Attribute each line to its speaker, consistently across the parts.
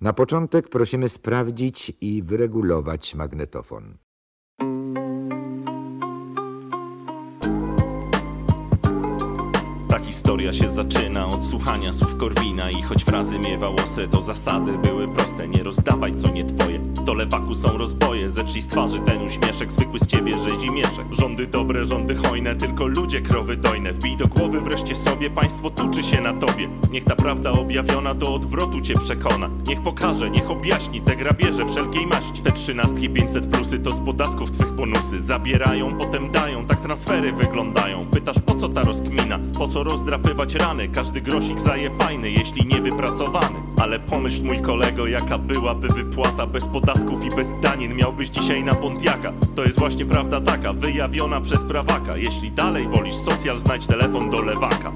Speaker 1: Na początek prosimy sprawdzić i wyregulować magnetofon.
Speaker 2: Historia się zaczyna od słuchania słów Korwina I choć frazy miewał ostre, to zasady były proste. Nie rozdawaj co nie twoje, to lewaku są rozboje Zetrzyj z twarzy ten uśmieszek, zwykły z ciebie rzezi mieszek. Rządy dobre, rządy hojne, tylko ludzie krowy dojne. Wbij do głowy wreszcie sobie, państwo tuczy się na tobie. Niech ta prawda objawiona do odwrotu cię przekona. Niech pokaże, niech objaśni te grabieże wszelkiej maści. Te trzynastki 500 plusy to z podatków twych bonusy. Zabierają, potem dają, tak transfery wyglądają. Pytasz po co ta rozkmina, po co rozdrapywać rany. Każdy grosik zaje fajny, jeśli nie wypracowany. Ale pomyśl mój kolego, jaka byłaby wypłata Bez podatków i bez danin. Miałbyś dzisiaj na Pontiaka. To jest właśnie prawda taka, wyjawiona przez prawaka. Jeśli dalej wolisz socjal, znajdź telefon do lewaka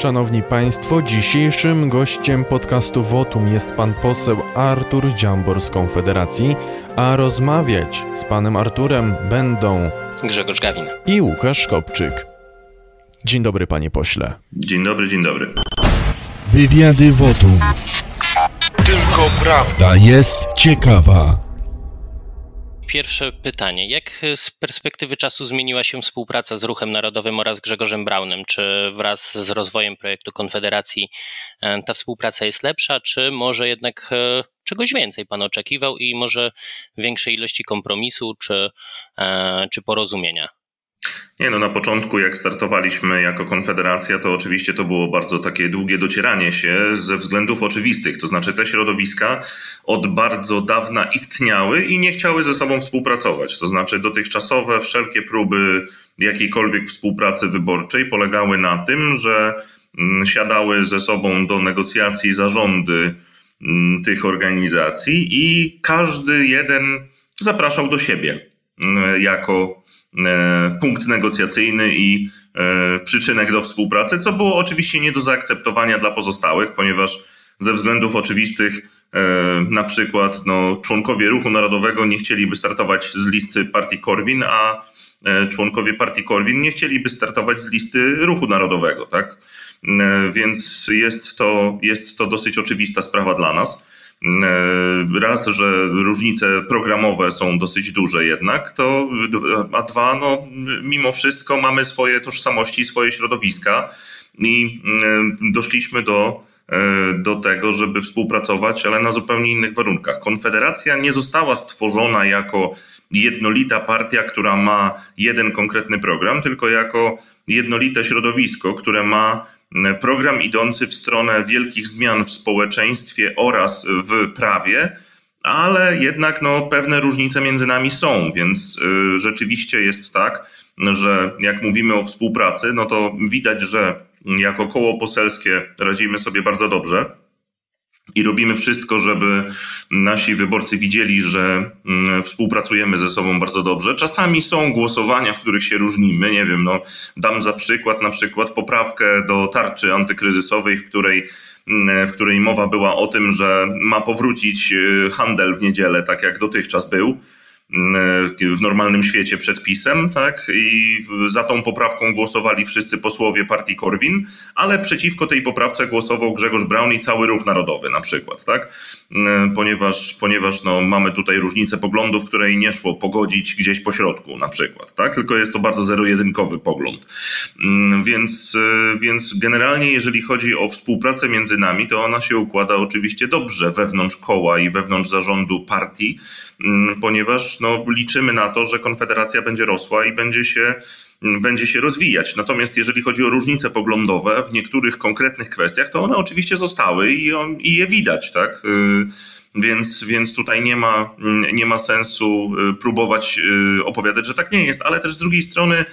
Speaker 3: Szanowni Państwo, dzisiejszym gościem podcastu Wotum jest pan poseł Artur Dziambor z Konfederacji, a rozmawiać z panem Arturem będą
Speaker 4: Grzegorz Gawin.
Speaker 3: i Łukasz Kopczyk. Dzień dobry, panie pośle.
Speaker 2: Dzień dobry, dzień dobry
Speaker 5: Wywiady Wotum.
Speaker 6: Tylko prawda.
Speaker 5: Jest ciekawa.
Speaker 4: Pierwsze pytanie. Jak z perspektywy czasu zmieniła się współpraca z Ruchem Narodowym oraz Grzegorzem Braunem? Czy wraz z rozwojem projektu Konfederacji e, ta współpraca jest lepsza, czy może jednak e, czegoś więcej pan oczekiwał i może większej ilości kompromisu czy, e, czy porozumienia?
Speaker 2: Nie no, na początku jak startowaliśmy jako Konfederacja, to oczywiście to było bardzo takie długie docieranie się ze względów oczywistych. To znaczy te środowiska od bardzo dawna istniały i nie chciały ze sobą współpracować. To znaczy dotychczasowe wszelkie próby jakiejkolwiek współpracy wyborczej polegały na tym, że mm, siadały ze sobą do negocjacji zarządy mm, tych organizacji i każdy jeden zapraszał do siebie mm, jako punkt negocjacyjny i e, przyczynek do współpracy, co było oczywiście nie do zaakceptowania dla pozostałych, ponieważ ze względów oczywistych e, na przykład no, członkowie Ruchu Narodowego nie chcieliby startować z listy partii Korwin, a członkowie partii Korwin nie chcieliby startować z listy Ruchu Narodowego, tak? Więc jest to, jest to dosyć oczywista sprawa dla nas. E, raz, że różnice programowe są dosyć duże jednak, to, a dwa, no, mimo wszystko mamy swoje tożsamości, swoje środowiska i e, doszliśmy do, e, do tego, żeby współpracować, ale na zupełnie innych warunkach. Konfederacja nie została stworzona jako jednolita partia, która ma jeden konkretny program, tylko jako jednolite środowisko, które ma program idący w stronę wielkich zmian w społeczeństwie oraz w prawie, ale jednak no, pewne różnice między nami są, więc y, rzeczywiście jest tak, że jak mówimy o współpracy, no to widać, że jako koło poselskie radzimy sobie bardzo dobrze i robimy wszystko, żeby nasi wyborcy widzieli, że mm, współpracujemy ze sobą bardzo dobrze. Czasami są głosowania, w których się różnimy. Nie wiem, no, dam za przykład na przykład poprawkę do tarczy antykryzysowej, w której mm, w której mowa była o tym, że ma powrócić y, handel w niedzielę, tak jak dotychczas był w normalnym świecie przedpisem, tak? I za tą poprawką głosowali wszyscy posłowie partii Korwin, ale przeciwko tej poprawce głosował Grzegorz Braun i cały ruch narodowy na przykład, tak? Ponieważ, ponieważ no, mamy tutaj różnicę poglądów, której nie szło pogodzić gdzieś po środku na przykład, tak? Tylko jest to bardzo zero-jedynkowy pogląd. Więc, więc generalnie, jeżeli chodzi o współpracę między nami, to ona się układa oczywiście dobrze wewnątrz koła i wewnątrz zarządu partii, ponieważ no, liczymy na to, że Konfederacja będzie rosła i będzie się, będzie się rozwijać. Natomiast jeżeli chodzi o różnice poglądowe w niektórych konkretnych kwestiach, to one oczywiście zostały i, i je widać, tak? Y, więc, więc tutaj nie ma, nie ma sensu y, próbować y, opowiadać, że tak nie jest, ale też z drugiej strony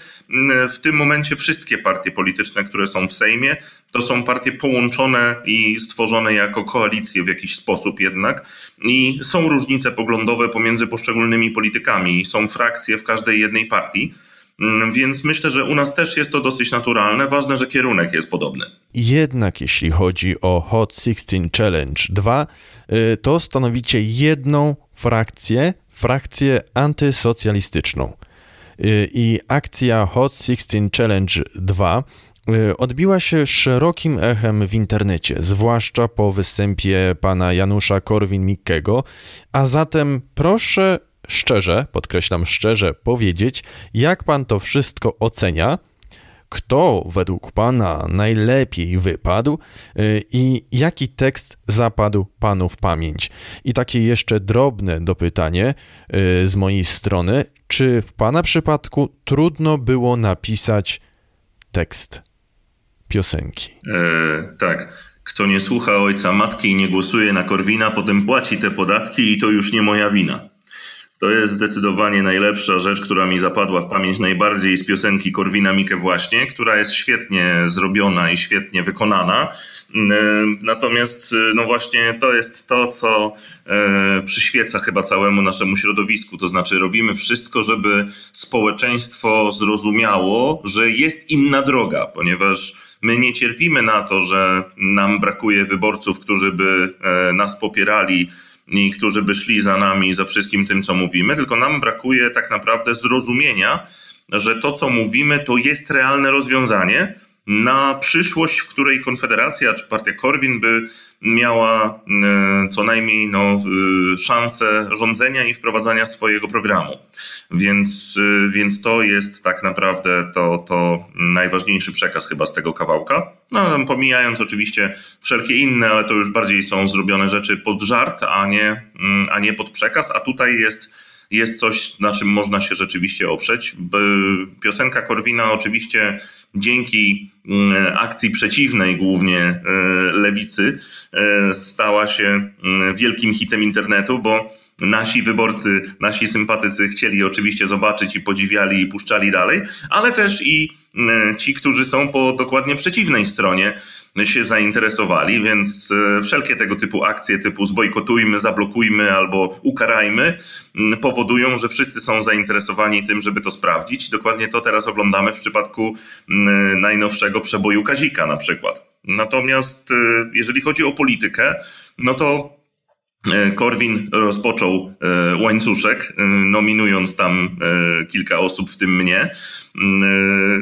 Speaker 2: w tym momencie wszystkie partie polityczne, które są w Sejmie, to są partie połączone i stworzone jako koalicje w jakiś sposób jednak. I są różnice poglądowe pomiędzy poszczególnymi politykami, są frakcje w każdej jednej partii. Mm, więc myślę, że u nas też jest to dosyć naturalne. Ważne, że kierunek jest podobny.
Speaker 3: Jednak jeśli chodzi o Hot 16 Challenge 2, y, to stanowicie jedną frakcję, frakcję antysocjalistyczną. i akcja Hot 16 Challenge 2 odbiła się szerokim echem w internecie, zwłaszcza po występie pana Janusza Korwin-Mikkego, a zatem proszę szczerze, podkreślam szczerze, powiedzieć, jak pan to wszystko ocenia, kto według pana najlepiej wypadł y, i jaki tekst zapadł panu w pamięć. I takie jeszcze drobne dopytanie y, z mojej strony, czy w pana przypadku trudno było napisać tekst piosenki?
Speaker 2: E, tak. Kto nie słucha ojca matki i nie głosuje na Korwina, potem płaci te podatki i to już nie moja wina. To jest zdecydowanie najlepsza rzecz, która mi zapadła w pamięć najbardziej z piosenki Korwina Mikke właśnie, która jest świetnie zrobiona i świetnie wykonana. Mm, natomiast no właśnie to jest to, co e, przyświeca chyba całemu naszemu środowisku. To znaczy robimy wszystko, żeby społeczeństwo zrozumiało, że jest inna droga, ponieważ my nie cierpimy na to, że nam brakuje wyborców, którzy by e, nas popierali i którzy by szli za nami, za wszystkim tym, co mówimy, tylko nam brakuje tak naprawdę zrozumienia, że to, co mówimy, to jest realne rozwiązanie na przyszłość, w której Konfederacja czy partia Korwin by miała e, co najmniej no, e, szansę rządzenia i wprowadzania swojego programu. Więc, e, więc to jest tak naprawdę to, to najważniejszy przekaz chyba z tego kawałka. No, pomijając oczywiście wszelkie inne, ale to już bardziej są zrobione rzeczy pod żart, a nie, mm, a nie pod przekaz, a tutaj jest jest coś, na czym można się rzeczywiście oprzeć. Piosenka Korwina oczywiście dzięki mm, akcji przeciwnej, głównie e, lewicy, e, stała się mm, wielkim hitem internetu, bo nasi wyborcy, nasi sympatycy chcieli oczywiście zobaczyć i podziwiali i puszczali dalej, ale też i mm, ci, którzy są po dokładnie przeciwnej stronie, się zainteresowali, więc e, wszelkie tego typu akcje typu zbojkotujmy, zablokujmy albo ukarajmy powodują, że wszyscy są zainteresowani tym, żeby to sprawdzić. Dokładnie to teraz oglądamy w przypadku najnowszego przeboju Kazika na przykład. Natomiast e, jeżeli chodzi o politykę, no to Korwin rozpoczął e, łańcuszek, e, nominując tam kilka osób, w tym mnie.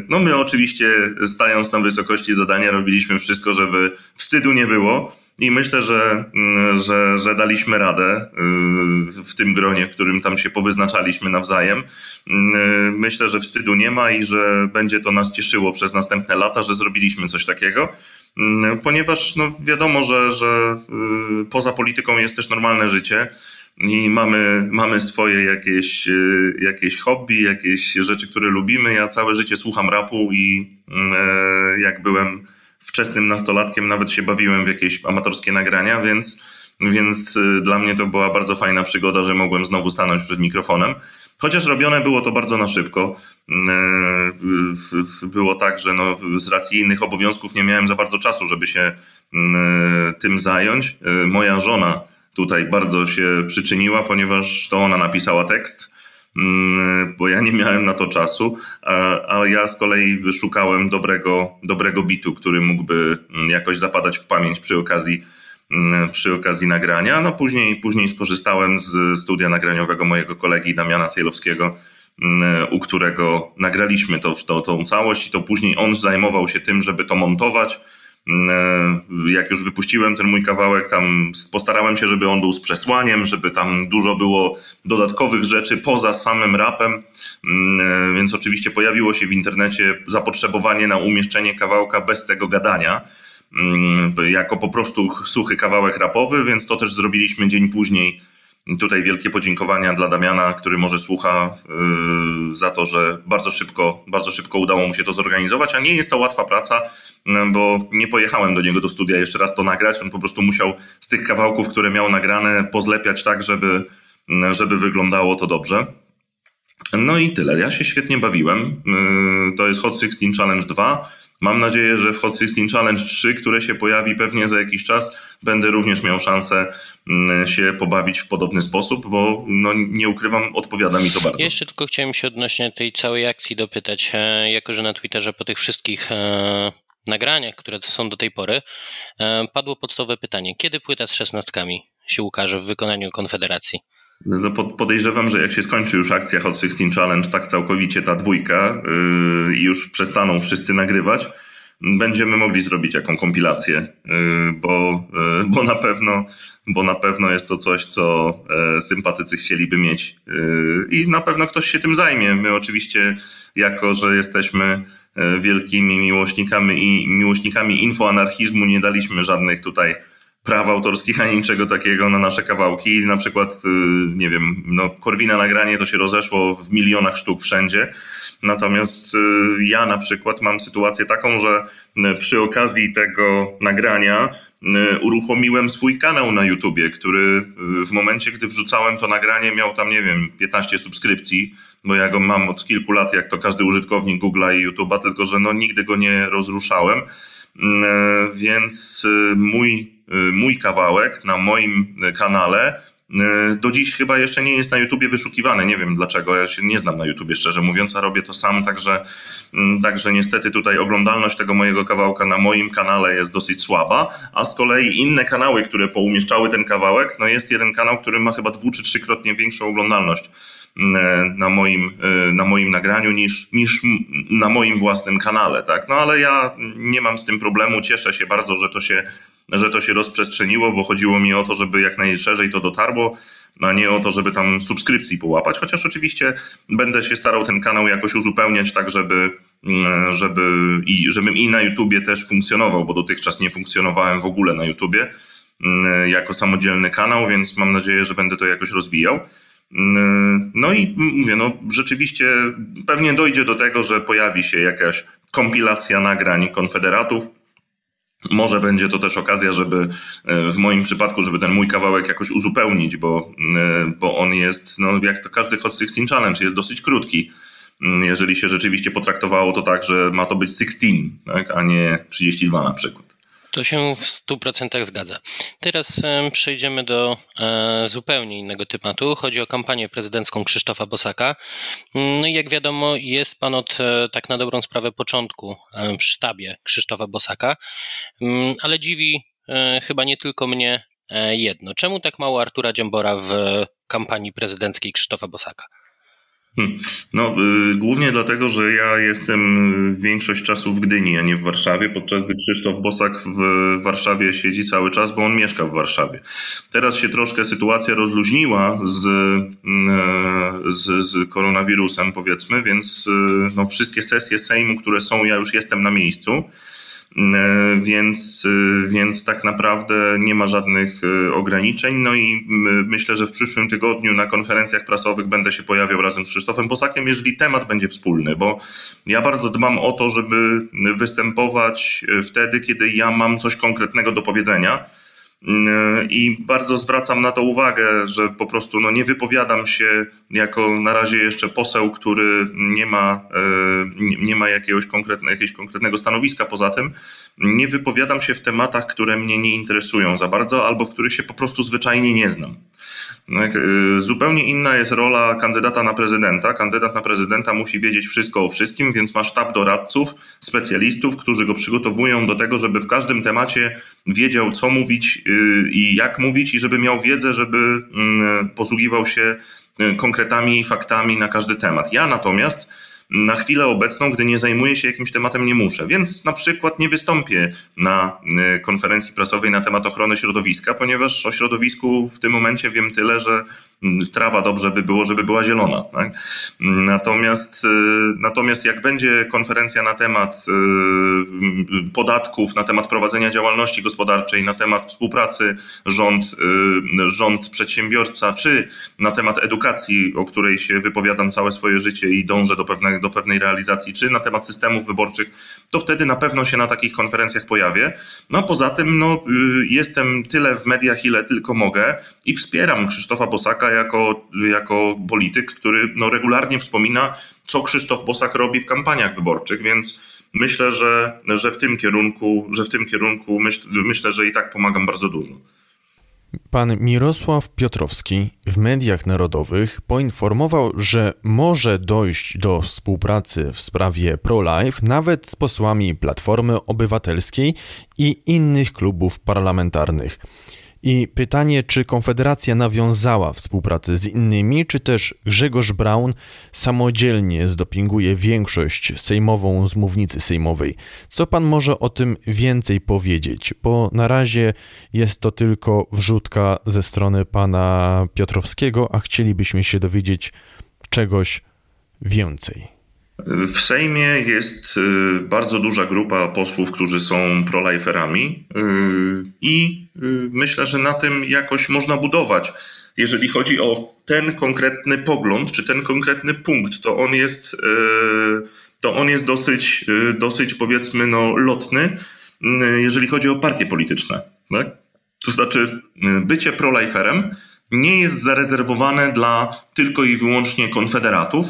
Speaker 2: No my oczywiście, stając na wysokości zadania, robiliśmy wszystko, żeby wstydu nie było. I myślę, że, że, że daliśmy radę w tym gronie, w którym tam się powyznaczaliśmy nawzajem. Myślę, że wstydu nie ma i że będzie to nas cieszyło przez następne lata, że zrobiliśmy coś takiego. Mm, ponieważ no, wiadomo, że, że y, poza polityką jest też normalne życie i mamy, mamy swoje jakieś, y, jakieś hobby, jakieś rzeczy, które lubimy. Ja całe życie słucham rapu i mm, e, jak byłem wczesnym nastolatkiem, nawet się bawiłem w jakieś amatorskie nagrania, więc, więc y, dla mnie to była bardzo fajna przygoda, że mogłem znowu stanąć przed mikrofonem. Chociaż robione było to bardzo na szybko. Mm, było tak, że no, z racji innych obowiązków nie miałem za bardzo czasu, żeby się mm, tym zająć. E, moja żona tutaj bardzo się przyczyniła, ponieważ to ona napisała tekst, mm, bo ja nie miałem na to czasu, a, ja z kolei wyszukałem dobrego, dobrego bitu, który mógłby jakoś zapadać w pamięć przy okazji przy okazji nagrania. No później, później skorzystałem z studia nagraniowego mojego kolegi Damiana Cejlowskiego, mm, u którego nagraliśmy to, to, tą całość i to później on zajmował się tym, żeby to montować. Mm, jak już wypuściłem ten mój kawałek, tam postarałem się, żeby on był z przesłaniem, żeby tam dużo było dodatkowych rzeczy poza samym rapem, więc oczywiście pojawiło się w internecie zapotrzebowanie na umieszczenie kawałka bez tego gadania. Mm, jako po prostu suchy kawałek rapowy, więc to też zrobiliśmy dzień później. Tutaj wielkie podziękowania dla Damiana, który może słucha yy, za to, że bardzo szybko, bardzo szybko udało mu się to zorganizować, a nie jest to łatwa praca, no, bo nie pojechałem do niego do studia jeszcze raz to nagrać. On po prostu musiał z tych kawałków, które miał nagrane, pozlepiać tak, żeby, żeby wyglądało to dobrze. No i tyle. Ja się świetnie bawiłem. Yy, to jest Hot 16 Challenge 2. Mam nadzieję, że w Hot 16 Challenge 3, które się pojawi pewnie za jakiś czas, będę również miał szansę mm, się pobawić w podobny sposób, bo no, nie ukrywam, odpowiada mi to bardzo.
Speaker 4: Jeszcze tylko chciałem się odnośnie tej całej akcji dopytać, e, jako że na Twitterze po tych wszystkich e, nagraniach, które są do tej pory, e, padło podstawowe pytanie, kiedy płyta z szesnastkami się ukaże w wykonaniu Konfederacji?
Speaker 2: No podejrzewam, że jak się skończy już akcja Hot 16 Challenge, tak całkowicie ta dwójka yy, i już przestaną wszyscy nagrywać, będziemy mogli zrobić jaką kompilację, yy, bo, yy, bo, na pewno, bo na pewno jest to coś, co sympatycy chcieliby mieć i na pewno ktoś się tym zajmie. My oczywiście, jako że jesteśmy wielkimi miłośnikami, i miłośnikami infoanarchizmu, nie daliśmy żadnych tutaj praw autorskich ani niczego takiego na nasze kawałki. Na przykład, y, nie wiem, no, Korwina nagranie to się rozeszło w milionach sztuk wszędzie. Natomiast y, ja na przykład mam sytuację taką, że y, przy okazji tego nagrania uruchomiłem swój kanał na YouTubie, który w momencie, gdy wrzucałem to nagranie, miał tam, nie wiem, 15 subskrypcji, bo ja go mam od kilku lat, jak to każdy użytkownik Google'a i YouTube'a, tylko że no, nigdy go nie rozruszałem. Więc mój mój kawałek na moim kanale y, do dziś chyba jeszcze nie jest na YouTubie wyszukiwany. Nie wiem dlaczego. Ja się nie znam na YouTubie, szczerze mówiąc, a robię to sam, także, mm, także niestety tutaj oglądalność tego mojego kawałka na moim kanale jest dosyć słaba, a z kolei inne kanały, które poumieszczały ten kawałek, no jest jeden kanał, który ma chyba dwu czy trzykrotnie większą oglądalność mm, na moim, y, na moim nagraniu niż, niż na moim własnym kanale, tak? No ale ja nie mam z tym problemu, cieszę się bardzo, że to się że to się rozprzestrzeniło, bo chodziło mi o to, żeby jak najszerzej to dotarło, a nie o to, żeby tam subskrypcji połapać, chociaż oczywiście będę się starał ten kanał jakoś uzupełniać tak, żeby, mm, żeby i, żebym i na YouTubie też funkcjonował, bo dotychczas nie funkcjonowałem w ogóle na YouTubie mm, jako samodzielny kanał, więc mam nadzieję, że będę to jakoś rozwijał. Mm, no i mówię, no rzeczywiście pewnie dojdzie do tego, że pojawi się jakaś kompilacja nagrań konfederatów, może będzie to też okazja, żeby e, w moim przypadku, żeby ten mój kawałek jakoś uzupełnić, bo, e, bo on jest, no jak to każdy Hot 16 Challenge, jest dosyć krótki. Mm, jeżeli się rzeczywiście potraktowało to tak, że ma to być 16, tak, a nie 32 na przykład.
Speaker 4: To się w 100% zgadza. Teraz przejdziemy do e, zupełnie innego tematu. Chodzi o kampanię prezydencką Krzysztofa Bosaka. Mm, no i jak wiadomo, jest pan od e, tak na dobrą sprawę początku w sztabie Krzysztofa Bosaka, mm, ale dziwi e, chyba nie tylko mnie jedno. Czemu tak mało Artura Dziambora w kampanii prezydenckiej Krzysztofa Bosaka?
Speaker 2: Hmm. No, y, głównie dlatego, że ja jestem większość czasu w Gdyni, a nie w Warszawie, podczas gdy Krzysztof Bosak w Warszawie siedzi cały czas, bo on mieszka w Warszawie. Teraz się troszkę sytuacja rozluźniła z, y, z, z koronawirusem, powiedzmy, więc y, no, wszystkie sesje Sejmu, które są, ja już jestem na miejscu. E, więc, e, więc tak naprawdę nie ma żadnych e, ograniczeń. No i myślę, że w przyszłym tygodniu na konferencjach prasowych będę się pojawiał razem z Krzysztofem Bosakiem, jeżeli temat będzie wspólny, bo ja bardzo dbam o to, żeby występować wtedy, kiedy ja mam coś konkretnego do powiedzenia i bardzo zwracam na to uwagę, że po prostu no, nie wypowiadam się jako na razie jeszcze poseł, który nie ma, e, nie ma jakiegoś, konkretne, jakiegoś konkretnego stanowiska poza tym. Nie wypowiadam się w tematach, które mnie nie interesują za bardzo albo w których się po prostu zwyczajnie nie znam. Tak, y, zupełnie inna jest rola kandydata na prezydenta. Kandydat na prezydenta musi wiedzieć wszystko o wszystkim, więc ma sztab doradców, specjalistów, którzy go przygotowują do tego, żeby w każdym temacie wiedział, co mówić y, i jak mówić, i żeby miał wiedzę, żeby mm, posługiwał się y, konkretami i faktami na każdy temat. Ja natomiast na chwilę obecną, gdy nie zajmuję się jakimś tematem, nie muszę. Więc na przykład nie wystąpię na y, konferencji prasowej na temat ochrony środowiska, ponieważ o środowisku w tym momencie wiem tyle, że trawa dobrze by było, żeby była zielona. Tak? Natomiast, y, natomiast jak będzie konferencja na temat y, podatków, na temat prowadzenia działalności gospodarczej, na temat współpracy rząd, rząd przedsiębiorca, czy na temat edukacji, o której się wypowiadam całe swoje życie i dążę do pewnego do pewnej realizacji, czy na temat systemów wyborczych, to wtedy na pewno się na takich konferencjach pojawię. No poza tym no, y, jestem tyle w mediach, ile tylko mogę i wspieram Krzysztofa Bosaka jako, jako polityk, który no, regularnie wspomina, co Krzysztof Bosak robi w kampaniach wyborczych, więc myślę, że, że w tym kierunku, że w tym kierunku myśl, myślę, że i tak pomagam bardzo dużo.
Speaker 3: Pan Mirosław Piotrowski w mediach narodowych poinformował, że może dojść do współpracy w sprawie pro-life nawet z posłami Platformy Obywatelskiej i innych klubów parlamentarnych. I pytanie, czy Konfederacja nawiązała współpracę z innymi, czy też Grzegorz Braun samodzielnie zdopinguje większość sejmową z mównicy sejmowej. Co pan może o tym więcej powiedzieć? Bo na razie jest to tylko wrzutka ze strony pana Piotrowskiego, a chcielibyśmy się dowiedzieć czegoś więcej.
Speaker 2: W Sejmie jest y, bardzo duża grupa posłów, którzy są proliferami y, i y, myślę, że na tym jakoś można budować. Jeżeli chodzi o ten konkretny pogląd, czy ten konkretny punkt, to on jest, to on jest dosyć, dosyć powiedzmy, no, lotny, jeżeli chodzi o partie polityczne. Tak? To znaczy, bycie proliferem nie jest zarezerwowane dla tylko i wyłącznie konfederatów,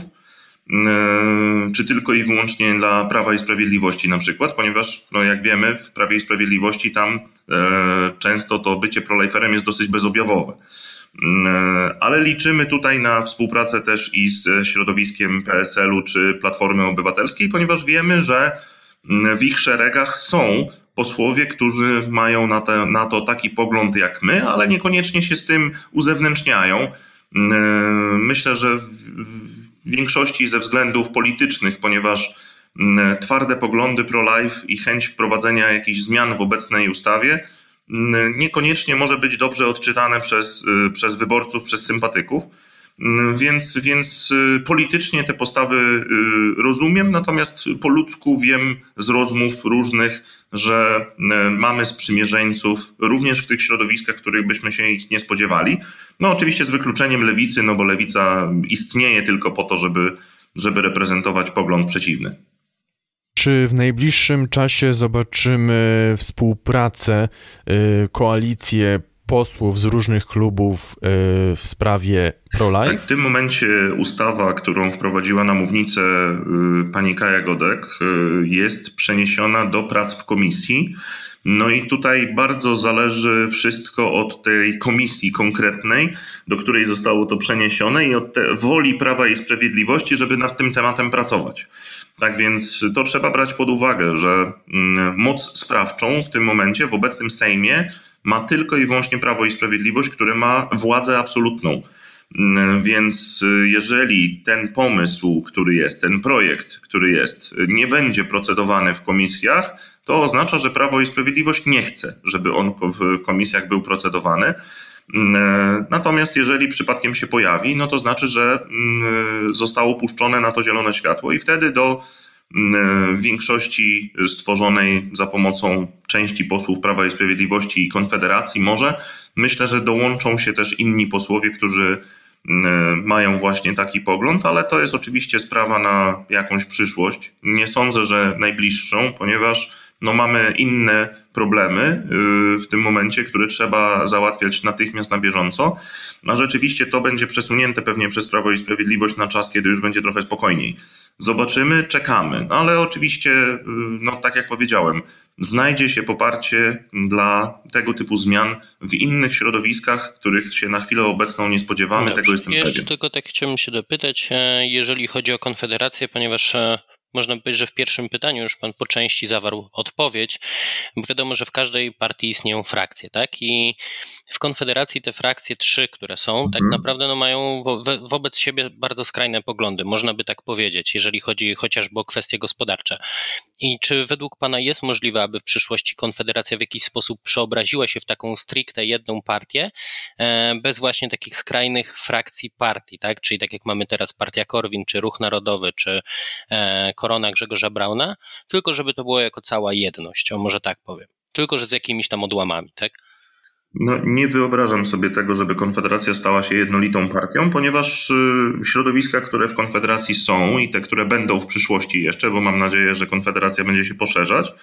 Speaker 2: czy tylko i wyłącznie dla Prawa i Sprawiedliwości na przykład, ponieważ no jak wiemy w Prawie i Sprawiedliwości tam e, często to bycie proliferem jest dosyć bezobjawowe. E, ale liczymy tutaj na współpracę też i z środowiskiem PSL-u czy Platformy Obywatelskiej, ponieważ wiemy, że w ich szeregach są posłowie, którzy mają na, te, na to taki pogląd jak my, ale niekoniecznie się z tym uzewnętrzniają. Myślę, że w, w, większości ze względów politycznych, ponieważ mm, twarde poglądy pro-life i chęć wprowadzenia jakichś zmian w obecnej ustawie mm, niekoniecznie może być dobrze odczytane przez, y, przez wyborców, przez sympatyków. Mm, więc, więc y, politycznie te postawy y, rozumiem, natomiast po ludzku wiem z rozmów różnych, że mamy sprzymierzeńców również w tych środowiskach, których byśmy się ich nie spodziewali. No oczywiście z wykluczeniem lewicy, no bo lewica istnieje tylko po to, żeby, żeby reprezentować pogląd przeciwny.
Speaker 3: Czy w najbliższym czasie zobaczymy współpracę, koalicję posłów z różnych klubów e, w sprawie pro-life?
Speaker 2: Tak, w tym momencie ustawa, którą wprowadziła na mównicę e, pani Kaja Godek, e, jest przeniesiona do prac w komisji. No i tutaj bardzo zależy wszystko od tej komisji konkretnej, do której zostało to przeniesione i od woli Prawa i Sprawiedliwości, żeby nad tym tematem pracować. Tak więc to trzeba brać pod uwagę, że mm, moc sprawczą w tym momencie w obecnym Sejmie ma tylko i wyłącznie Prawo i Sprawiedliwość, które ma władzę absolutną. Mm, więc y, jeżeli ten pomysł, który jest, ten projekt, który jest, nie będzie procedowany w komisjach, to oznacza, że Prawo i Sprawiedliwość nie chce, żeby on w komisjach był procedowany. Mm, natomiast jeżeli przypadkiem się pojawi, no to znaczy, że mm, zostało puszczone na to zielone światło i wtedy do w większości stworzonej za pomocą części posłów Prawa i Sprawiedliwości i Konfederacji może. Myślę, że dołączą się też inni posłowie, którzy mają właśnie taki pogląd, ale to jest oczywiście sprawa na jakąś przyszłość. Nie sądzę, że najbliższą, ponieważ no mamy inne problemy y, w tym momencie, które trzeba załatwiać natychmiast na bieżąco. A rzeczywiście to będzie przesunięte pewnie przez Prawo i Sprawiedliwość na czas, kiedy już będzie trochę spokojniej. Zobaczymy, czekamy. No ale oczywiście, y, no tak jak powiedziałem, znajdzie się poparcie dla tego typu zmian w innych środowiskach, których się na chwilę obecną nie spodziewamy. Dobrze. Tego jestem
Speaker 4: Jeszcze
Speaker 2: pewien.
Speaker 4: tylko tak chciałbym się dopytać, e, jeżeli chodzi o Konfederację, ponieważ e, można powiedzieć, że w pierwszym pytaniu już pan po części zawarł odpowiedź, bo wiadomo, że w każdej partii istnieją frakcje, tak? I w Konfederacji te frakcje, trzy, które są, tak mhm. tak naprawdę no, mają wo wobec siebie bardzo skrajne poglądy, można by tak powiedzieć, jeżeli chodzi chociażby o kwestie gospodarcze. I czy według pana jest możliwe, aby w przyszłości Konfederacja w jakiś sposób przeobraziła się w taką stricte jedną partię, e, bez właśnie takich skrajnych frakcji partii, tak? Czyli tak jak mamy teraz Partia Korwin, czy Ruch Narodowy, czy e, Korona Grzegorza Brauna, tylko żeby to było jako cała jedność, o może tak powiem. Tylko, że z jakimiś tam odłamami, tak?
Speaker 2: No, nie wyobrażam sobie tego, żeby Konfederacja stała się jednolitą partią, ponieważ y, środowiska, które w Konfederacji są i te, które będą w przyszłości jeszcze, bo mam nadzieję, że Konfederacja będzie się poszerzać,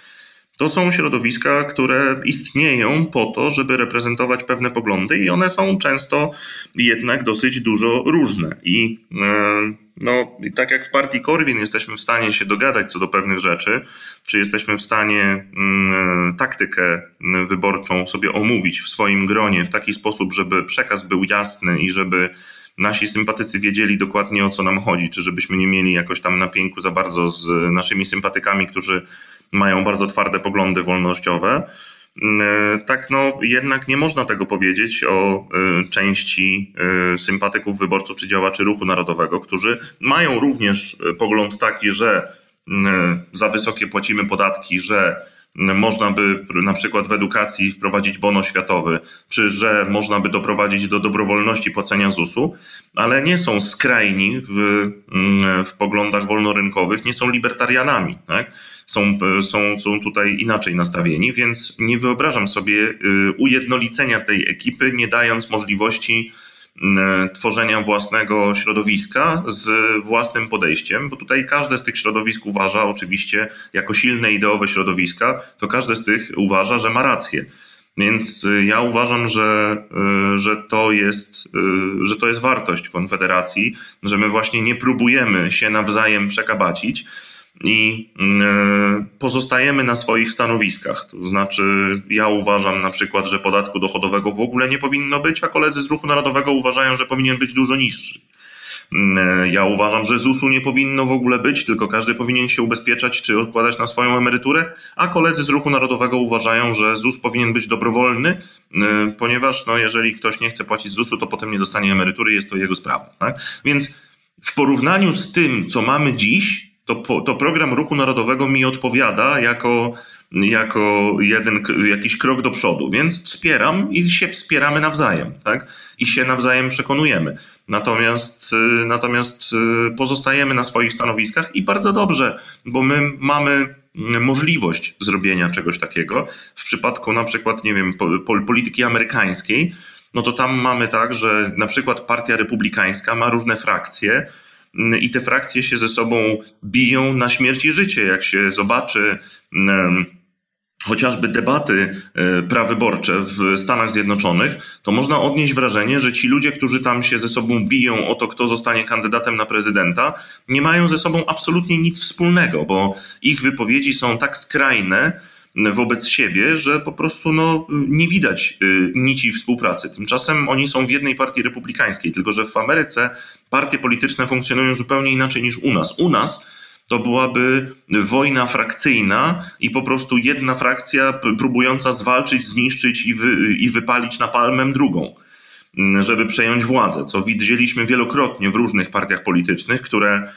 Speaker 2: to są środowiska, które istnieją po to, żeby reprezentować pewne poglądy, i one są często jednak dosyć dużo różne. I e, no, tak jak w partii Korwin jesteśmy w stanie się dogadać co do pewnych rzeczy, czy jesteśmy w stanie mm, taktykę wyborczą sobie omówić w swoim gronie w taki sposób, żeby przekaz był jasny i żeby nasi sympatycy wiedzieli dokładnie o co nam chodzi, czy żebyśmy nie mieli jakoś tam napięku za bardzo z naszymi sympatykami, którzy mają bardzo twarde poglądy wolnościowe, tak no jednak nie można tego powiedzieć o części sympatyków wyborców czy działaczy ruchu narodowego, którzy mają również pogląd taki, że za wysokie płacimy podatki, że można by na przykład w edukacji wprowadzić bono światowy, czy że można by doprowadzić do dobrowolności płacenia ZUS-u, ale nie są skrajni w, w poglądach wolnorynkowych, nie są libertarianami. Tak? Są, są, są tutaj inaczej nastawieni, więc nie wyobrażam sobie y, ujednolicenia tej ekipy, nie dając możliwości tworzenia własnego środowiska z własnym podejściem, bo tutaj każde z tych środowisk uważa, oczywiście, jako silne ideowe środowiska, to każde z tych uważa, że ma rację. Więc y, ja uważam, że, y, że, to jest, y, że to jest wartość Konfederacji, że my właśnie nie próbujemy się nawzajem przekabacić, i e, pozostajemy na swoich stanowiskach. To znaczy, ja uważam na przykład, że podatku dochodowego w ogóle nie powinno być, a koledzy z Ruchu Narodowego uważają, że powinien być dużo niższy. E, ja uważam, że ZUS-u nie powinno w ogóle być, tylko każdy powinien się ubezpieczać czy odkładać na swoją emeryturę, a koledzy z Ruchu Narodowego uważają, że ZUS powinien być dobrowolny, e, ponieważ no, jeżeli ktoś nie chce płacić ZUS-u, to potem nie dostanie emerytury, jest to jego sprawa. Tak? Więc w porównaniu z tym, co mamy dziś, to, to program Ruchu Narodowego mi odpowiada jako, jako jeden, jakiś krok do przodu, więc wspieram i się wspieramy nawzajem, tak? I się nawzajem przekonujemy. Natomiast, y, natomiast y, pozostajemy na swoich stanowiskach i bardzo dobrze, bo my mamy możliwość zrobienia czegoś takiego. W przypadku na przykład, nie wiem, polityki amerykańskiej, no to tam mamy tak, że na przykład Partia Republikańska ma różne frakcje, i te frakcje się ze sobą biją na śmierć i życie. Jak się zobaczy chociażby debaty e, prawyborcze w Stanach Zjednoczonych, to można odnieść wrażenie, że ci ludzie, którzy tam się ze sobą biją o to, kto zostanie kandydatem na prezydenta, nie mają ze sobą absolutnie nic wspólnego, bo ich wypowiedzi są tak skrajne, wobec siebie, że po prostu no, nie widać y, nici współpracy. Tymczasem oni są w jednej partii republikańskiej, tylko że w Ameryce partie polityczne funkcjonują zupełnie inaczej niż u nas. U nas to byłaby wojna frakcyjna i po prostu jedna frakcja próbująca zwalczyć, zniszczyć i, wy, i wypalić na palmę drugą, żeby przejąć władzę, co widzieliśmy wielokrotnie w różnych partiach politycznych, które Mm,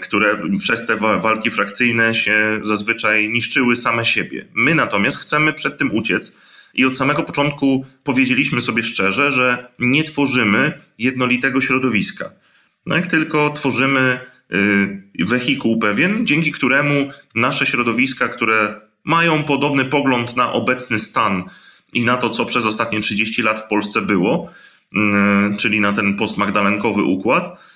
Speaker 2: które przez te walki frakcyjne się zazwyczaj niszczyły same siebie. My natomiast chcemy przed tym uciec i od samego początku powiedzieliśmy sobie szczerze, że nie tworzymy jednolitego środowiska. No jak tylko tworzymy y, wehikuł pewien, dzięki któremu nasze środowiska, które mają podobny pogląd na obecny stan i na to, co przez ostatnie 30 lat w Polsce było, y, czyli na ten postmagdalenkowy układ, Mm,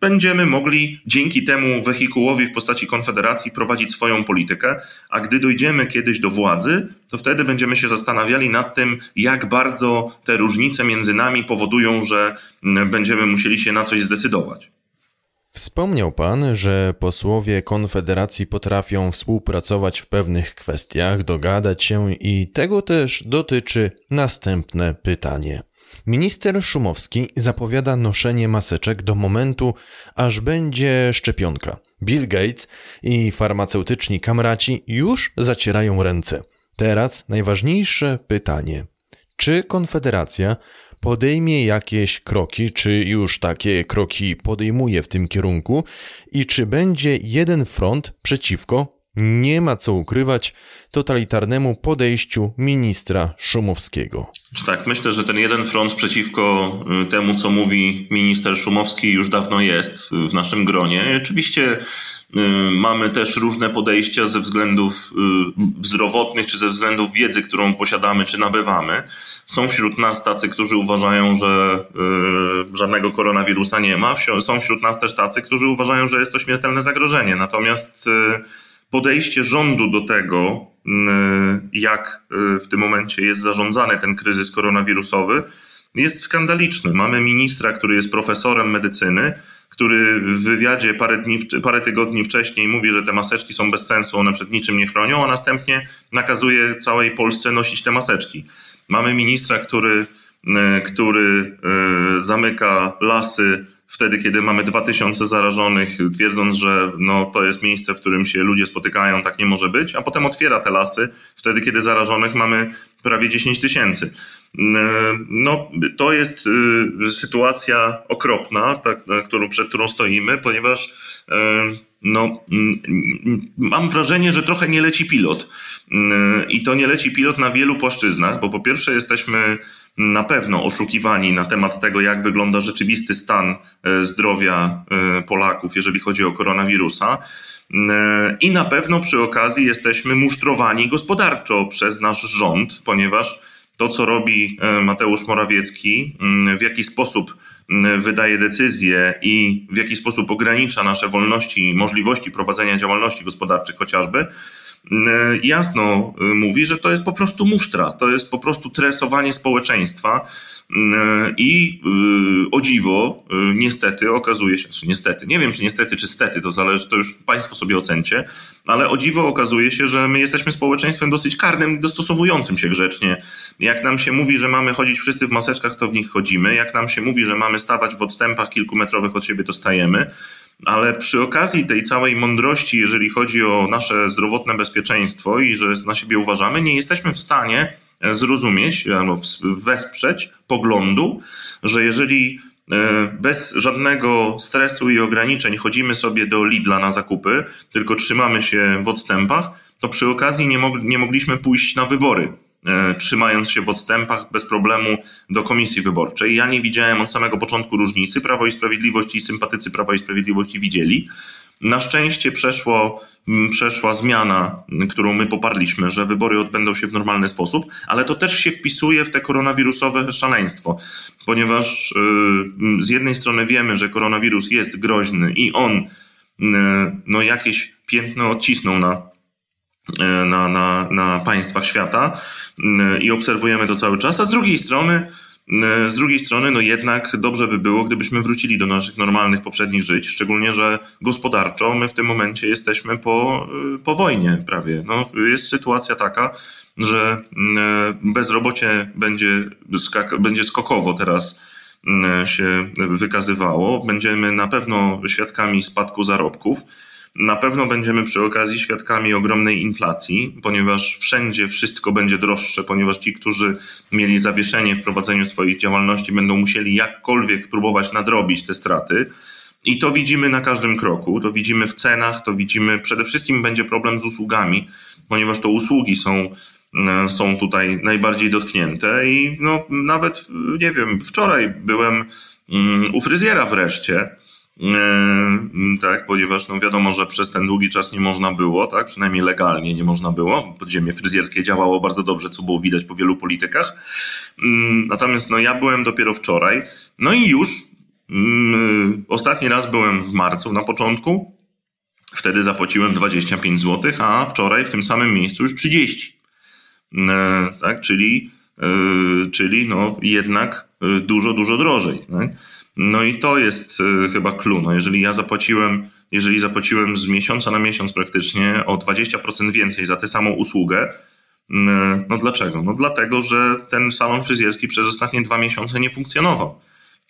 Speaker 2: będziemy mogli dzięki temu wehikułowi w postaci Konfederacji prowadzić swoją politykę, a gdy dojdziemy kiedyś do władzy, to wtedy będziemy się zastanawiali nad tym, jak bardzo te różnice między nami powodują, że mm, będziemy musieli się na coś zdecydować.
Speaker 3: Wspomniał Pan, że posłowie Konfederacji potrafią współpracować w pewnych kwestiach, dogadać się i tego też dotyczy następne pytanie. Minister Szumowski zapowiada noszenie maseczek do momentu, aż będzie szczepionka. Bill Gates i farmaceutyczni kamraci już zacierają ręce. Teraz najważniejsze pytanie: czy Konfederacja podejmie jakieś kroki, czy już takie kroki podejmuje w tym kierunku i czy będzie jeden front przeciwko nie ma co ukrywać totalitarnemu podejściu ministra Szumowskiego.
Speaker 2: Tak, myślę, że ten jeden front przeciwko y, temu, co mówi minister Szumowski, już dawno jest w naszym gronie. Oczywiście y, mamy też różne podejścia ze względów y, zdrowotnych, czy ze względów wiedzy, którą posiadamy, czy nabywamy. Są wśród nas tacy, którzy uważają, że żadnego koronawirusa nie ma. Są wśród nas też tacy, którzy uważają, że jest to śmiertelne zagrożenie. Natomiast podejście rządu do tego, mm, jak y, w tym momencie jest zarządzany ten kryzys koronawirusowy, jest skandaliczny. Mamy ministra, który jest profesorem medycyny, który w wywiadzie parę, dni, parę tygodni wcześniej mówi, że te maseczki są bez sensu, one przed niczym nie chronią, a następnie nakazuje całej Polsce nosić te maseczki. Mamy ministra, który, y, który y, zamyka lasy wtedy, kiedy mamy 2000 zarażonych, twierdząc, że no, to jest miejsce, w którym się ludzie spotykają, tak nie może być, a potem otwiera te lasy, wtedy, kiedy zarażonych mamy prawie 10 tysięcy. No, to jest y, sytuacja okropna, tak, którą, przed którą stoimy, ponieważ y, no, mam wrażenie, że trochę nie leci pilot. Y, I to nie leci pilot na wielu płaszczyznach, bo po pierwsze jesteśmy na pewno oszukiwani na temat tego, jak wygląda rzeczywisty stan zdrowia Polaków, jeżeli chodzi o koronawirusa. I na pewno przy okazji jesteśmy musztrowani gospodarczo przez nasz rząd, ponieważ to, co robi e, Mateusz Morawiecki, mm, w jaki sposób mm, wydaje decyzje i w jaki sposób ogranicza nasze wolności i możliwości prowadzenia działalności gospodarczych chociażby, jasno y, mówi, że to jest po prostu musztra, to jest po prostu tresowanie społeczeństwa i y, o dziwo, y, niestety okazuje się, czy niestety, nie wiem czy niestety, czy stety, to zależy, to już Państwo sobie ocencie, ale o dziwo okazuje się, że my jesteśmy społeczeństwem dosyć karnym, dostosowującym się grzecznie. Jak nam się mówi, że mamy chodzić wszyscy w maseczkach, to w nich chodzimy. Jak nam się mówi, że mamy stawać w odstępach kilkumetrowych od siebie, to stajemy. Ale przy okazji tej całej mądrości, jeżeli chodzi o nasze zdrowotne bezpieczeństwo i że na siebie uważamy, nie jesteśmy w stanie zrozumieć albo wesprzeć poglądu, że jeżeli e, bez żadnego stresu i ograniczeń chodzimy sobie do Lidla na zakupy, tylko trzymamy się w odstępach, to przy okazji nie, mog nie mogliśmy pójść na wybory, e, trzymając się w odstępach bez problemu do komisji wyborczej. Ja nie widziałem od samego początku różnicy. Prawo i Sprawiedliwość i sympatycy Prawa i Sprawiedliwości widzieli. Na szczęście przeszło przeszła zmiana, którą my poparliśmy, że wybory odbędą się w normalny sposób, ale to też się wpisuje w te koronawirusowe szaleństwo, ponieważ y, z jednej strony wiemy, że koronawirus jest groźny i on y, no, jakieś piętno odcisnął na, na, na, na państwach świata i obserwujemy to cały czas, a z drugiej strony E, z drugiej strony, no jednak dobrze by było, gdybyśmy wrócili do naszych normalnych poprzednich żyć, szczególnie, że gospodarczo my w tym momencie jesteśmy po, e, po wojnie prawie. No, jest sytuacja taka, że e, bezrobocie będzie, będzie skokowo teraz się wykazywało. Będziemy na pewno świadkami spadku zarobków. Na pewno będziemy przy okazji świadkami ogromnej inflacji, ponieważ wszędzie wszystko będzie droższe, ponieważ ci, którzy mieli zawieszenie w prowadzeniu swoich działalności, będą musieli jakkolwiek próbować nadrobić te straty. I to widzimy na każdym kroku, to widzimy w cenach, to widzimy przede wszystkim będzie problem z usługami, ponieważ to usługi są, e, są tutaj najbardziej dotknięte. I no, nawet, nie wiem, wczoraj byłem mm, u fryzjera wreszcie tak, ponieważ no wiadomo, że przez ten długi czas nie można było, tak, przynajmniej legalnie nie można było. Podziemie fryzjerskie działało bardzo dobrze, co było widać po wielu politykach. Yy, natomiast no ja byłem dopiero wczoraj, no i już yy, ostatni raz byłem w marcu na początku. Wtedy zapłaciłem 25 zł, a wczoraj w tym samym miejscu już 30. Tak, czyli, czyli no jednak dużo, dużo drożej. Tak? No i to jest y, chyba clue. No jeżeli ja zapłaciłem, jeżeli zapłaciłem z miesiąca na miesiąc praktycznie o 20% więcej za tę samą usługę, y, no dlaczego? No dlatego, że ten salon fryzjerski przez ostatnie dwa miesiące nie funkcjonował.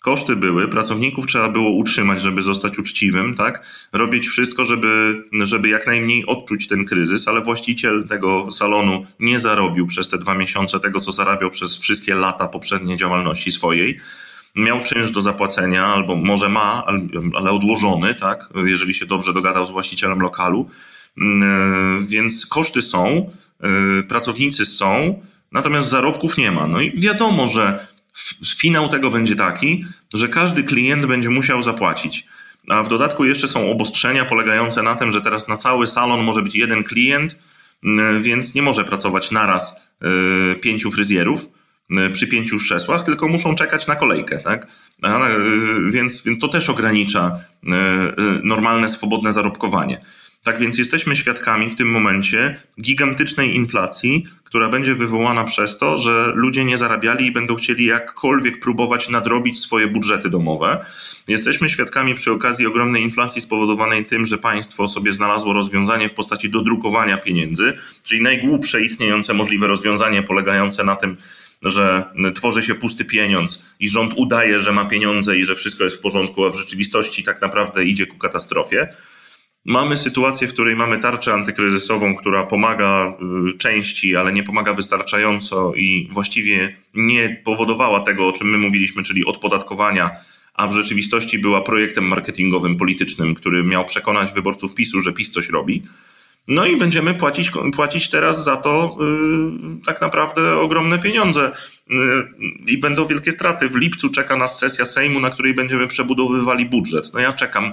Speaker 2: Koszty były, pracowników trzeba było utrzymać, żeby zostać uczciwym, tak? Robić wszystko, żeby, żeby jak najmniej odczuć ten kryzys, ale właściciel tego salonu nie zarobił przez te dwa miesiące tego, co zarabiał przez wszystkie lata poprzedniej działalności swojej miał czynsz do zapłacenia, albo może ma, ale odłożony, tak, jeżeli się dobrze dogadał z właścicielem lokalu. Mm, e, więc koszty są, e, pracownicy są, natomiast zarobków nie ma. No i wiadomo, że finał tego będzie taki, że każdy klient będzie musiał zapłacić. A w dodatku jeszcze są obostrzenia polegające na tym, że teraz na cały salon może być jeden klient, mm, więc nie może pracować naraz e, pięciu fryzjerów E, przy pięciu krzesłach, tylko muszą czekać na kolejkę, tak? E, więc, więc to też ogranicza e, normalne, swobodne zarobkowanie. Tak więc jesteśmy świadkami w tym momencie gigantycznej inflacji, która będzie wywołana przez to, że ludzie nie zarabiali i będą chcieli jakkolwiek próbować nadrobić swoje budżety domowe. Jesteśmy świadkami przy okazji ogromnej inflacji spowodowanej tym, że państwo sobie znalazło rozwiązanie w postaci dodrukowania pieniędzy, czyli najgłupsze istniejące możliwe rozwiązanie polegające na tym, że tworzy się pusty pieniądz i rząd udaje, że ma pieniądze i że wszystko jest w porządku, a w rzeczywistości tak naprawdę idzie ku katastrofie. Mamy sytuację, w której mamy tarczę antykryzysową, która pomaga y, części, ale nie pomaga wystarczająco i właściwie nie powodowała tego, o czym my mówiliśmy, czyli odpodatkowania, a w rzeczywistości była projektem marketingowym, politycznym, który miał przekonać wyborców PiSu, że PiS coś robi. No i będziemy płacić, płacić teraz za to yy, tak naprawdę ogromne pieniądze yy, i będą wielkie straty. W lipcu czeka nas sesja Sejmu, na której będziemy przebudowywali budżet. No ja czekam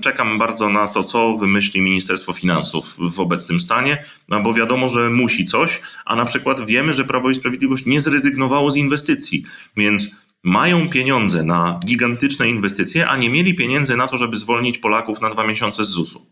Speaker 2: czekam bardzo na to, co wymyśli Ministerstwo Finansów w obecnym stanie, no bo wiadomo, że musi coś, a na przykład wiemy, że Prawo i Sprawiedliwość nie zrezygnowało z inwestycji, więc mają pieniądze na gigantyczne inwestycje, a nie mieli pieniędzy na to, żeby zwolnić Polaków na dwa miesiące z ZUS-u.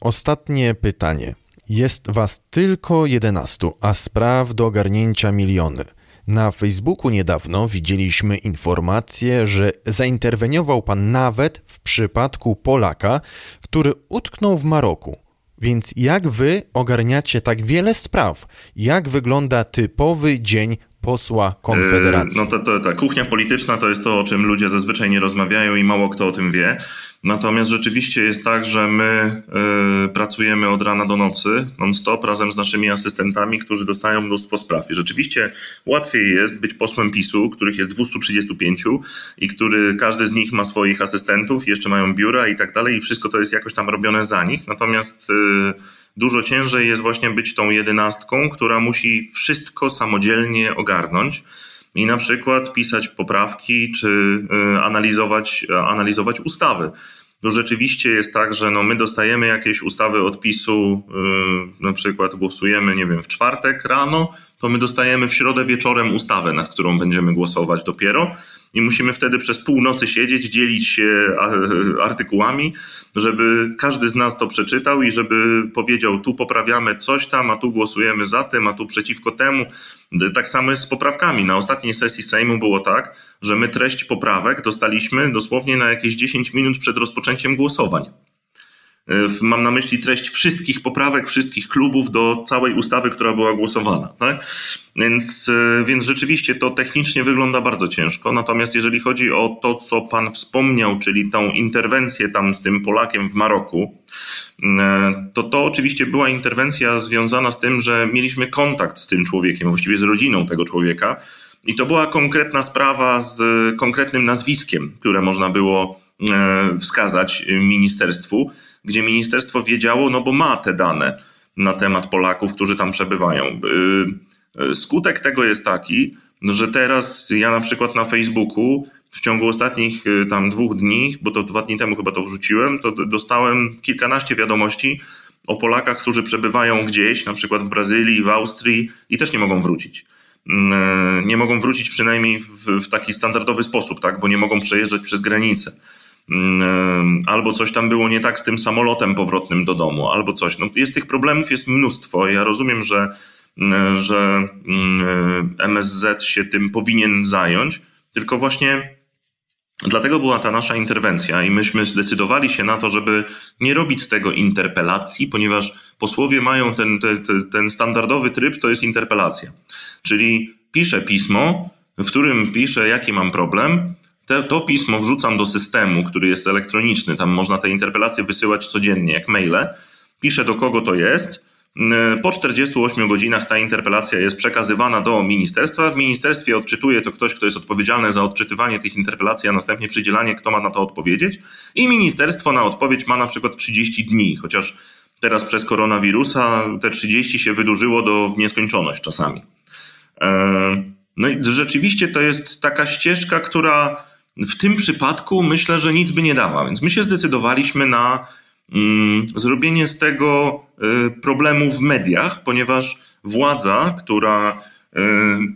Speaker 3: Ostatnie pytanie. Jest was tylko 11, a spraw do ogarnięcia miliony. Na Facebooku niedawno widzieliśmy informację, że zainterweniował pan nawet w przypadku Polaka, który utknął w Maroku. Więc jak wy ogarniacie tak wiele spraw? Jak wygląda typowy dzień posła Konfederacji?
Speaker 2: No to, to ta kuchnia polityczna to jest to, o czym ludzie zazwyczaj nie rozmawiają i mało kto o tym wie. Natomiast rzeczywiście jest tak, że my y, pracujemy od rana do nocy non-stop razem z naszymi asystentami, którzy dostają mnóstwo spraw. I rzeczywiście łatwiej jest być posłem PiSu, których jest 235 i który każdy z nich ma swoich asystentów, jeszcze mają biura i tak dalej, i wszystko to jest jakoś tam robione za nich. Natomiast y, dużo ciężej jest właśnie być tą jedenastką, która musi wszystko samodzielnie ogarnąć i na przykład pisać poprawki czy y, analizować, analizować ustawy. To rzeczywiście jest tak, że no my dostajemy jakieś ustawy od PiSu, yy, na przykład głosujemy, nie wiem, w czwartek rano, to my dostajemy w środę wieczorem ustawę, nad którą będziemy głosować dopiero i musimy wtedy przez północy siedzieć, dzielić się artykułami, żeby każdy z nas to przeczytał i żeby powiedział, tu poprawiamy coś tam, a tu głosujemy za tym, a tu przeciwko temu. Tak samo jest z poprawkami. Na ostatniej sesji Sejmu było tak, że my treść poprawek dostaliśmy dosłownie na jakieś 10 minut przed rozpoczęciem głosowań. Mam na myśli treść wszystkich poprawek, wszystkich klubów do całej ustawy, która była głosowana. Tak? Więc, e, więc rzeczywiście to technicznie wygląda bardzo ciężko. Natomiast jeżeli chodzi o to, co Pan wspomniał, czyli tą interwencję tam z tym Polakiem w Maroku, e, to to oczywiście była interwencja związana z tym, że mieliśmy kontakt z tym człowiekiem, właściwie z rodziną tego człowieka. I to była konkretna sprawa z konkretnym nazwiskiem, które można było e, wskazać ministerstwu gdzie ministerstwo wiedziało, no bo ma te dane na temat Polaków, którzy tam przebywają. Y, y, skutek tego jest taki, że teraz ja na przykład na Facebooku w ciągu ostatnich y, tam dwóch dni, bo to dwa dni temu chyba to wrzuciłem, to dostałem kilkanaście wiadomości o Polakach, którzy przebywają gdzieś, na przykład w Brazylii, w Austrii i też nie mogą wrócić. Nie mogą wrócić przynajmniej w, w taki standardowy sposób, tak, bo nie mogą przejeżdżać przez granicę. Mm, albo coś tam było nie tak z tym samolotem powrotnym do domu, albo coś. No, jest tych problemów jest mnóstwo. Ja rozumiem, że, mm, że MSZ mm, się tym powinien zająć, tylko właśnie Dlatego była ta nasza interwencja i myśmy zdecydowali się na to, żeby nie robić z tego interpelacji, ponieważ posłowie mają ten, ten, ten standardowy tryb, to jest interpelacja. Czyli piszę pismo, w którym piszę, jaki mam problem, te, to pismo wrzucam do systemu, który jest elektroniczny. Tam można te interpelacje wysyłać codziennie, jak maile. Piszę do kogo to jest. Mm, po 48 godzinach ta interpelacja jest przekazywana do ministerstwa. W ministerstwie odczytuje to ktoś, kto jest odpowiedzialny za odczytywanie tych interpelacji, a następnie przydzielanie, kto ma na to odpowiedzieć. I ministerstwo na odpowiedź ma na przykład 30 dni, chociaż teraz przez koronawirusa te 30 się wydłużyło do w nieskończoność czasami. E, no i rzeczywiście to jest taka ścieżka, która w tym przypadku myślę, że nic by nie dała, więc my się zdecydowaliśmy na mm, zrobienie z tego y, problemu w mediach, ponieważ władza, która y,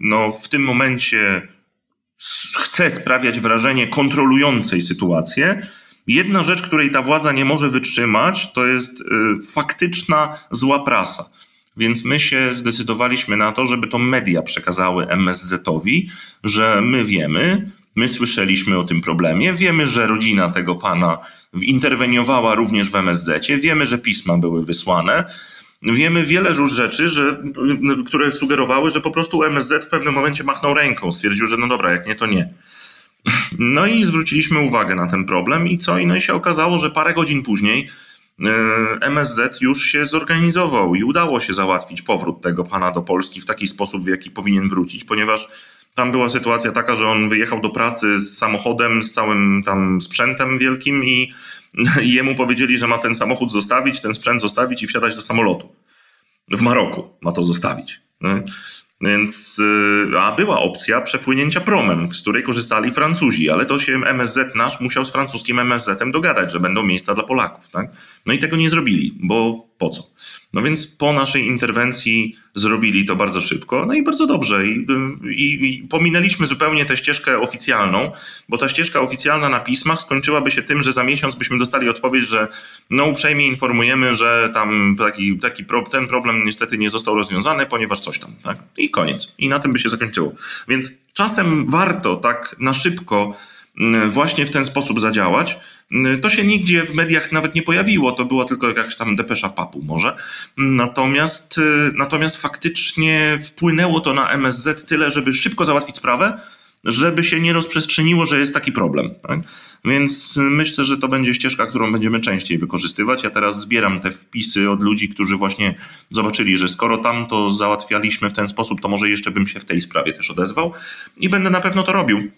Speaker 2: no, w tym momencie chce sprawiać wrażenie kontrolującej sytuację, jedna rzecz, której ta władza nie może wytrzymać, to jest y, faktyczna zła prasa. Więc my się zdecydowaliśmy na to, żeby to media przekazały MSZ-owi, że my wiemy, My słyszeliśmy o tym problemie. Wiemy, że rodzina tego pana interweniowała również w MSZ. Wiemy, że pisma były wysłane. wiemy wiele już rzeczy, że, które sugerowały, że po prostu MSZ w pewnym momencie machnął ręką, stwierdził, że no dobra, jak nie, to nie. No i zwróciliśmy uwagę na ten problem i co? I no i się okazało, że parę godzin później e, MSZ już się zorganizował i udało się załatwić powrót tego pana do Polski w taki sposób, w jaki powinien wrócić, ponieważ tam była sytuacja taka, że on wyjechał do pracy z samochodem, z całym tam sprzętem wielkim i, i jemu powiedzieli, że ma ten samochód zostawić, ten sprzęt zostawić i wsiadać do samolotu. W Maroku ma to zostawić. Więc, y, a była opcja przepłynięcia promem, z której korzystali Francuzi, ale to się MSZ nasz musiał z francuskim MSZ-em dogadać, że będą miejsca dla Polaków. Tak? No i tego nie zrobili, bo po co? No więc po naszej interwencji zrobili to bardzo szybko, no i bardzo dobrze. I, i, I, pominęliśmy zupełnie tę ścieżkę oficjalną, bo ta ścieżka oficjalna na pismach skończyłaby się tym, że za miesiąc byśmy dostali odpowiedź, że no uprzejmie informujemy, że tam taki, taki pro, ten problem niestety nie został rozwiązany, ponieważ coś tam. Tak? I koniec. I na tym by się zakończyło. Więc czasem warto tak na szybko właśnie w ten sposób zadziałać, to się nigdzie w mediach nawet nie pojawiło, to była tylko jakaś tam depesza papu może. Natomiast, y, natomiast faktycznie wpłynęło to na MSZ tyle, żeby szybko załatwić sprawę, żeby się nie rozprzestrzeniło, że jest taki problem. Tak? Więc myślę, że to będzie ścieżka, którą będziemy częściej wykorzystywać. Ja teraz zbieram te wpisy od ludzi, którzy właśnie zobaczyli, że skoro tam to załatwialiśmy w ten sposób, to może jeszcze bym się w tej sprawie też odezwał i będę na pewno to robił.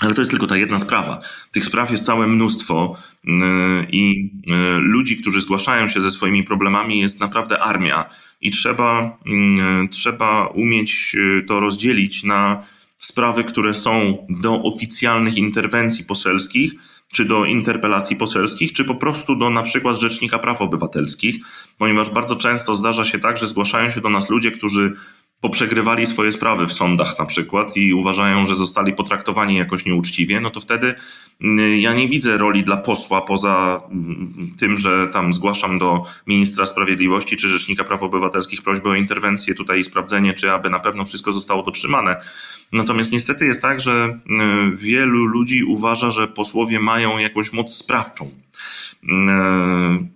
Speaker 2: Ale to jest tylko ta jedna sprawa. Tych spraw jest całe mnóstwo mm, i y, ludzi, którzy zgłaszają się ze swoimi problemami, jest naprawdę armia. I trzeba, mm, trzeba umieć y, to rozdzielić na sprawy, które są do oficjalnych interwencji poselskich, czy do interpelacji poselskich, czy po prostu do na przykład Rzecznika Praw Obywatelskich, ponieważ bardzo często zdarza się tak, że zgłaszają się do nas ludzie, którzy poprzegrywali swoje sprawy w sądach na przykład i uważają, że zostali potraktowani jakoś nieuczciwie, no to wtedy mm, ja nie widzę roli dla posła poza mm, tym, że tam zgłaszam do ministra sprawiedliwości czy Rzecznika Praw Obywatelskich prośbę o interwencję tutaj i sprawdzenie, czy aby na pewno wszystko zostało dotrzymane. Natomiast niestety jest tak, że mm, wielu ludzi uważa, że posłowie mają jakąś moc sprawczą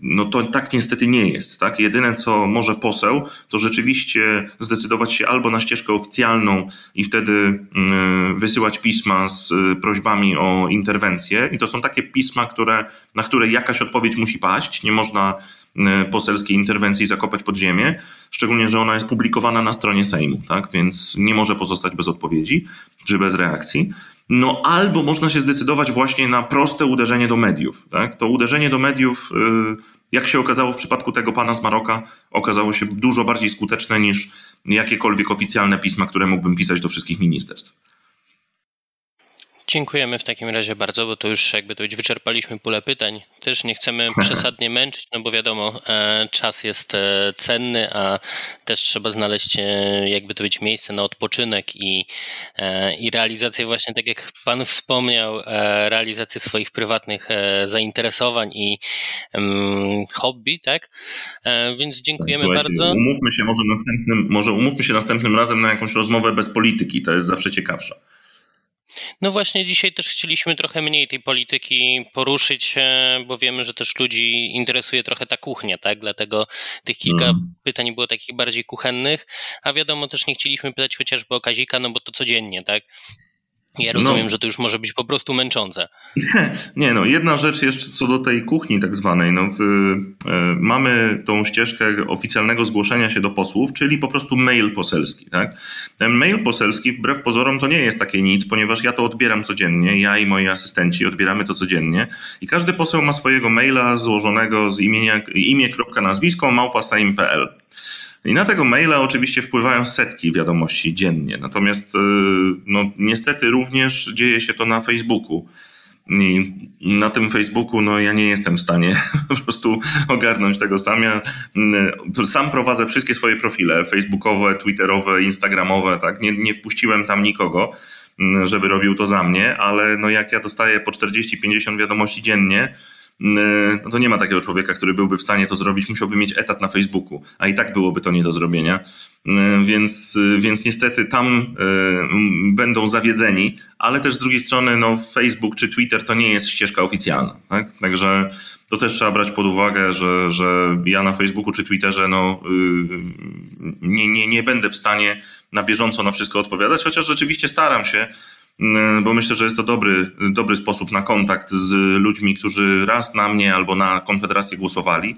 Speaker 2: no to tak niestety nie jest. Tak? Jedyne, co może poseł, to rzeczywiście zdecydować się albo na ścieżkę oficjalną i wtedy mm, wysyłać pisma z e, prośbami o interwencję. I to są takie pisma, które, na które jakaś odpowiedź musi paść. Nie można e, poselskiej interwencji zakopać pod ziemię, szczególnie, że ona jest publikowana na stronie Sejmu, tak? więc nie może pozostać bez odpowiedzi czy bez reakcji. No albo można się zdecydować właśnie na proste uderzenie do mediów. Tak? To uderzenie do mediów, y, jak się okazało w przypadku tego pana z Maroka, okazało się dużo bardziej skuteczne niż jakiekolwiek oficjalne pisma, które mógłbym pisać do wszystkich ministerstw.
Speaker 4: Dziękujemy w takim razie bardzo, bo to już jakby to być wyczerpaliśmy pulę pytań. Też nie chcemy przesadnie męczyć, no bo wiadomo, e, czas jest e, cenny, a też trzeba znaleźć e, jakby to być miejsce na odpoczynek i, i realizację właśnie, tak jak Pan wspomniał, realizację swoich prywatnych zainteresowań i um, hobby, tak? Więc dziękujemy Słuchajcie, bardzo.
Speaker 2: Umówmy się może następnym, może umówmy się następnym razem na jakąś rozmowę bez polityki, to jest zawsze ciekawsza.
Speaker 4: No właśnie dzisiaj też chcieliśmy trochę mniej tej polityki poruszyć, bo wiemy, że też ludzi interesuje trochę ta kuchnia, tak? Dlatego tych kilka mm. pytań było takich bardziej kuchennych, a wiadomo też nie chcieliśmy pytać chociażby o Kazika, no bo to codziennie, tak? Ja rozumiem, no. że to już może być po prostu męczące.
Speaker 2: Nie, no jedna rzecz jeszcze co do tej kuchni tak zwanej. No, w, e, mamy tą ścieżkę oficjalnego zgłoszenia się do posłów, czyli po prostu mail poselski. Tak? Ten mail poselski wbrew pozorom to nie jest takie nic, ponieważ ja to odbieram codziennie, ja i moi asystenci odbieramy to codziennie i każdy poseł ma swojego maila złożonego z imienia, imię, kropka, nazwisko, małpa.sejm.pl. I na tego maila oczywiście wpływają setki wiadomości dziennie. Natomiast y, no, niestety również dzieje się to na Facebooku. I na tym Facebooku no, ja nie jestem w stanie po prostu ogarnąć tego sam. Ja y, sam prowadzę wszystkie swoje profile facebookowe, twitterowe, instagramowe. Tak? Nie, nie wpuściłem tam nikogo, y, żeby robił to za mnie, ale no, jak ja dostaję po 40-50 wiadomości dziennie, no to nie ma takiego człowieka, który byłby w stanie to zrobić, musiałby mieć etat na Facebooku, a i tak byłoby to nie do zrobienia. Więc, więc niestety tam będą zawiedzeni, ale też z drugiej strony no, Facebook czy Twitter to nie jest ścieżka oficjalna. Tak? Także to też trzeba brać pod uwagę, że, że ja na Facebooku czy Twitterze no, nie, nie, nie będę w stanie na bieżąco na wszystko odpowiadać, chociaż rzeczywiście staram się, bo myślę, że jest to dobry, dobry sposób na kontakt z ludźmi, którzy raz na mnie albo na Konfederację głosowali,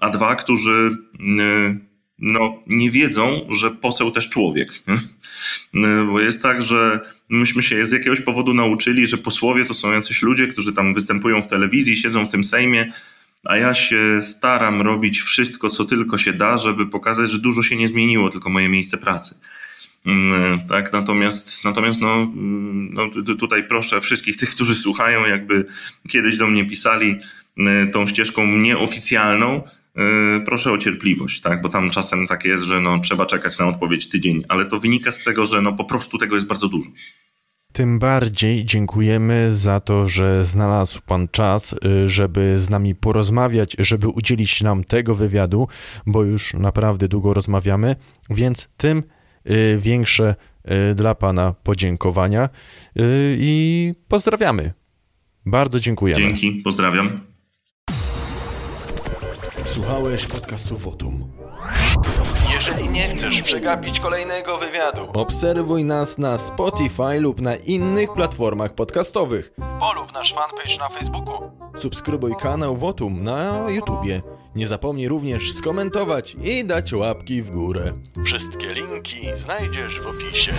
Speaker 2: a dwa, którzy mm, no, nie wiedzą, że poseł też człowiek. Mm, bo jest tak, że myśmy się z jakiegoś powodu nauczyli, że posłowie to są jacyś ludzie, którzy tam występują w telewizji, siedzą w tym Sejmie, a ja się staram robić wszystko, co tylko się da, żeby pokazać, że dużo się nie zmieniło, tylko moje miejsce pracy. Mm, tak, natomiast, natomiast no, mm, no, tutaj proszę wszystkich tych, którzy słuchają, jakby kiedyś do mnie pisali mm, tą ścieżką nieoficjalną, proszę o cierpliwość, tak, bo tam czasem tak jest, że no, trzeba czekać na odpowiedź tydzień, ale to wynika z tego, że no, po prostu tego jest bardzo dużo.
Speaker 3: Tym bardziej dziękujemy za to, że znalazł Pan czas, y, żeby z nami porozmawiać, żeby udzielić nam tego wywiadu, bo już naprawdę długo rozmawiamy, więc tym większe y, dla Pana podziękowania y, i pozdrawiamy. Bardzo dziękujemy.
Speaker 2: Dzięki, pozdrawiam.
Speaker 5: Słuchałeś podcastu Wotum.
Speaker 6: Nie chcesz przegapić kolejnego wywiadu,
Speaker 3: obserwuj nas na Spotify lub na innych platformach podcastowych.
Speaker 6: Polub nasz fanpage na Facebooku.
Speaker 3: Subskrybuj kanał Wotum na YouTubie. Nie zapomnij również skomentować i dać łapki w górę.
Speaker 6: Wszystkie linki znajdziesz w opisie.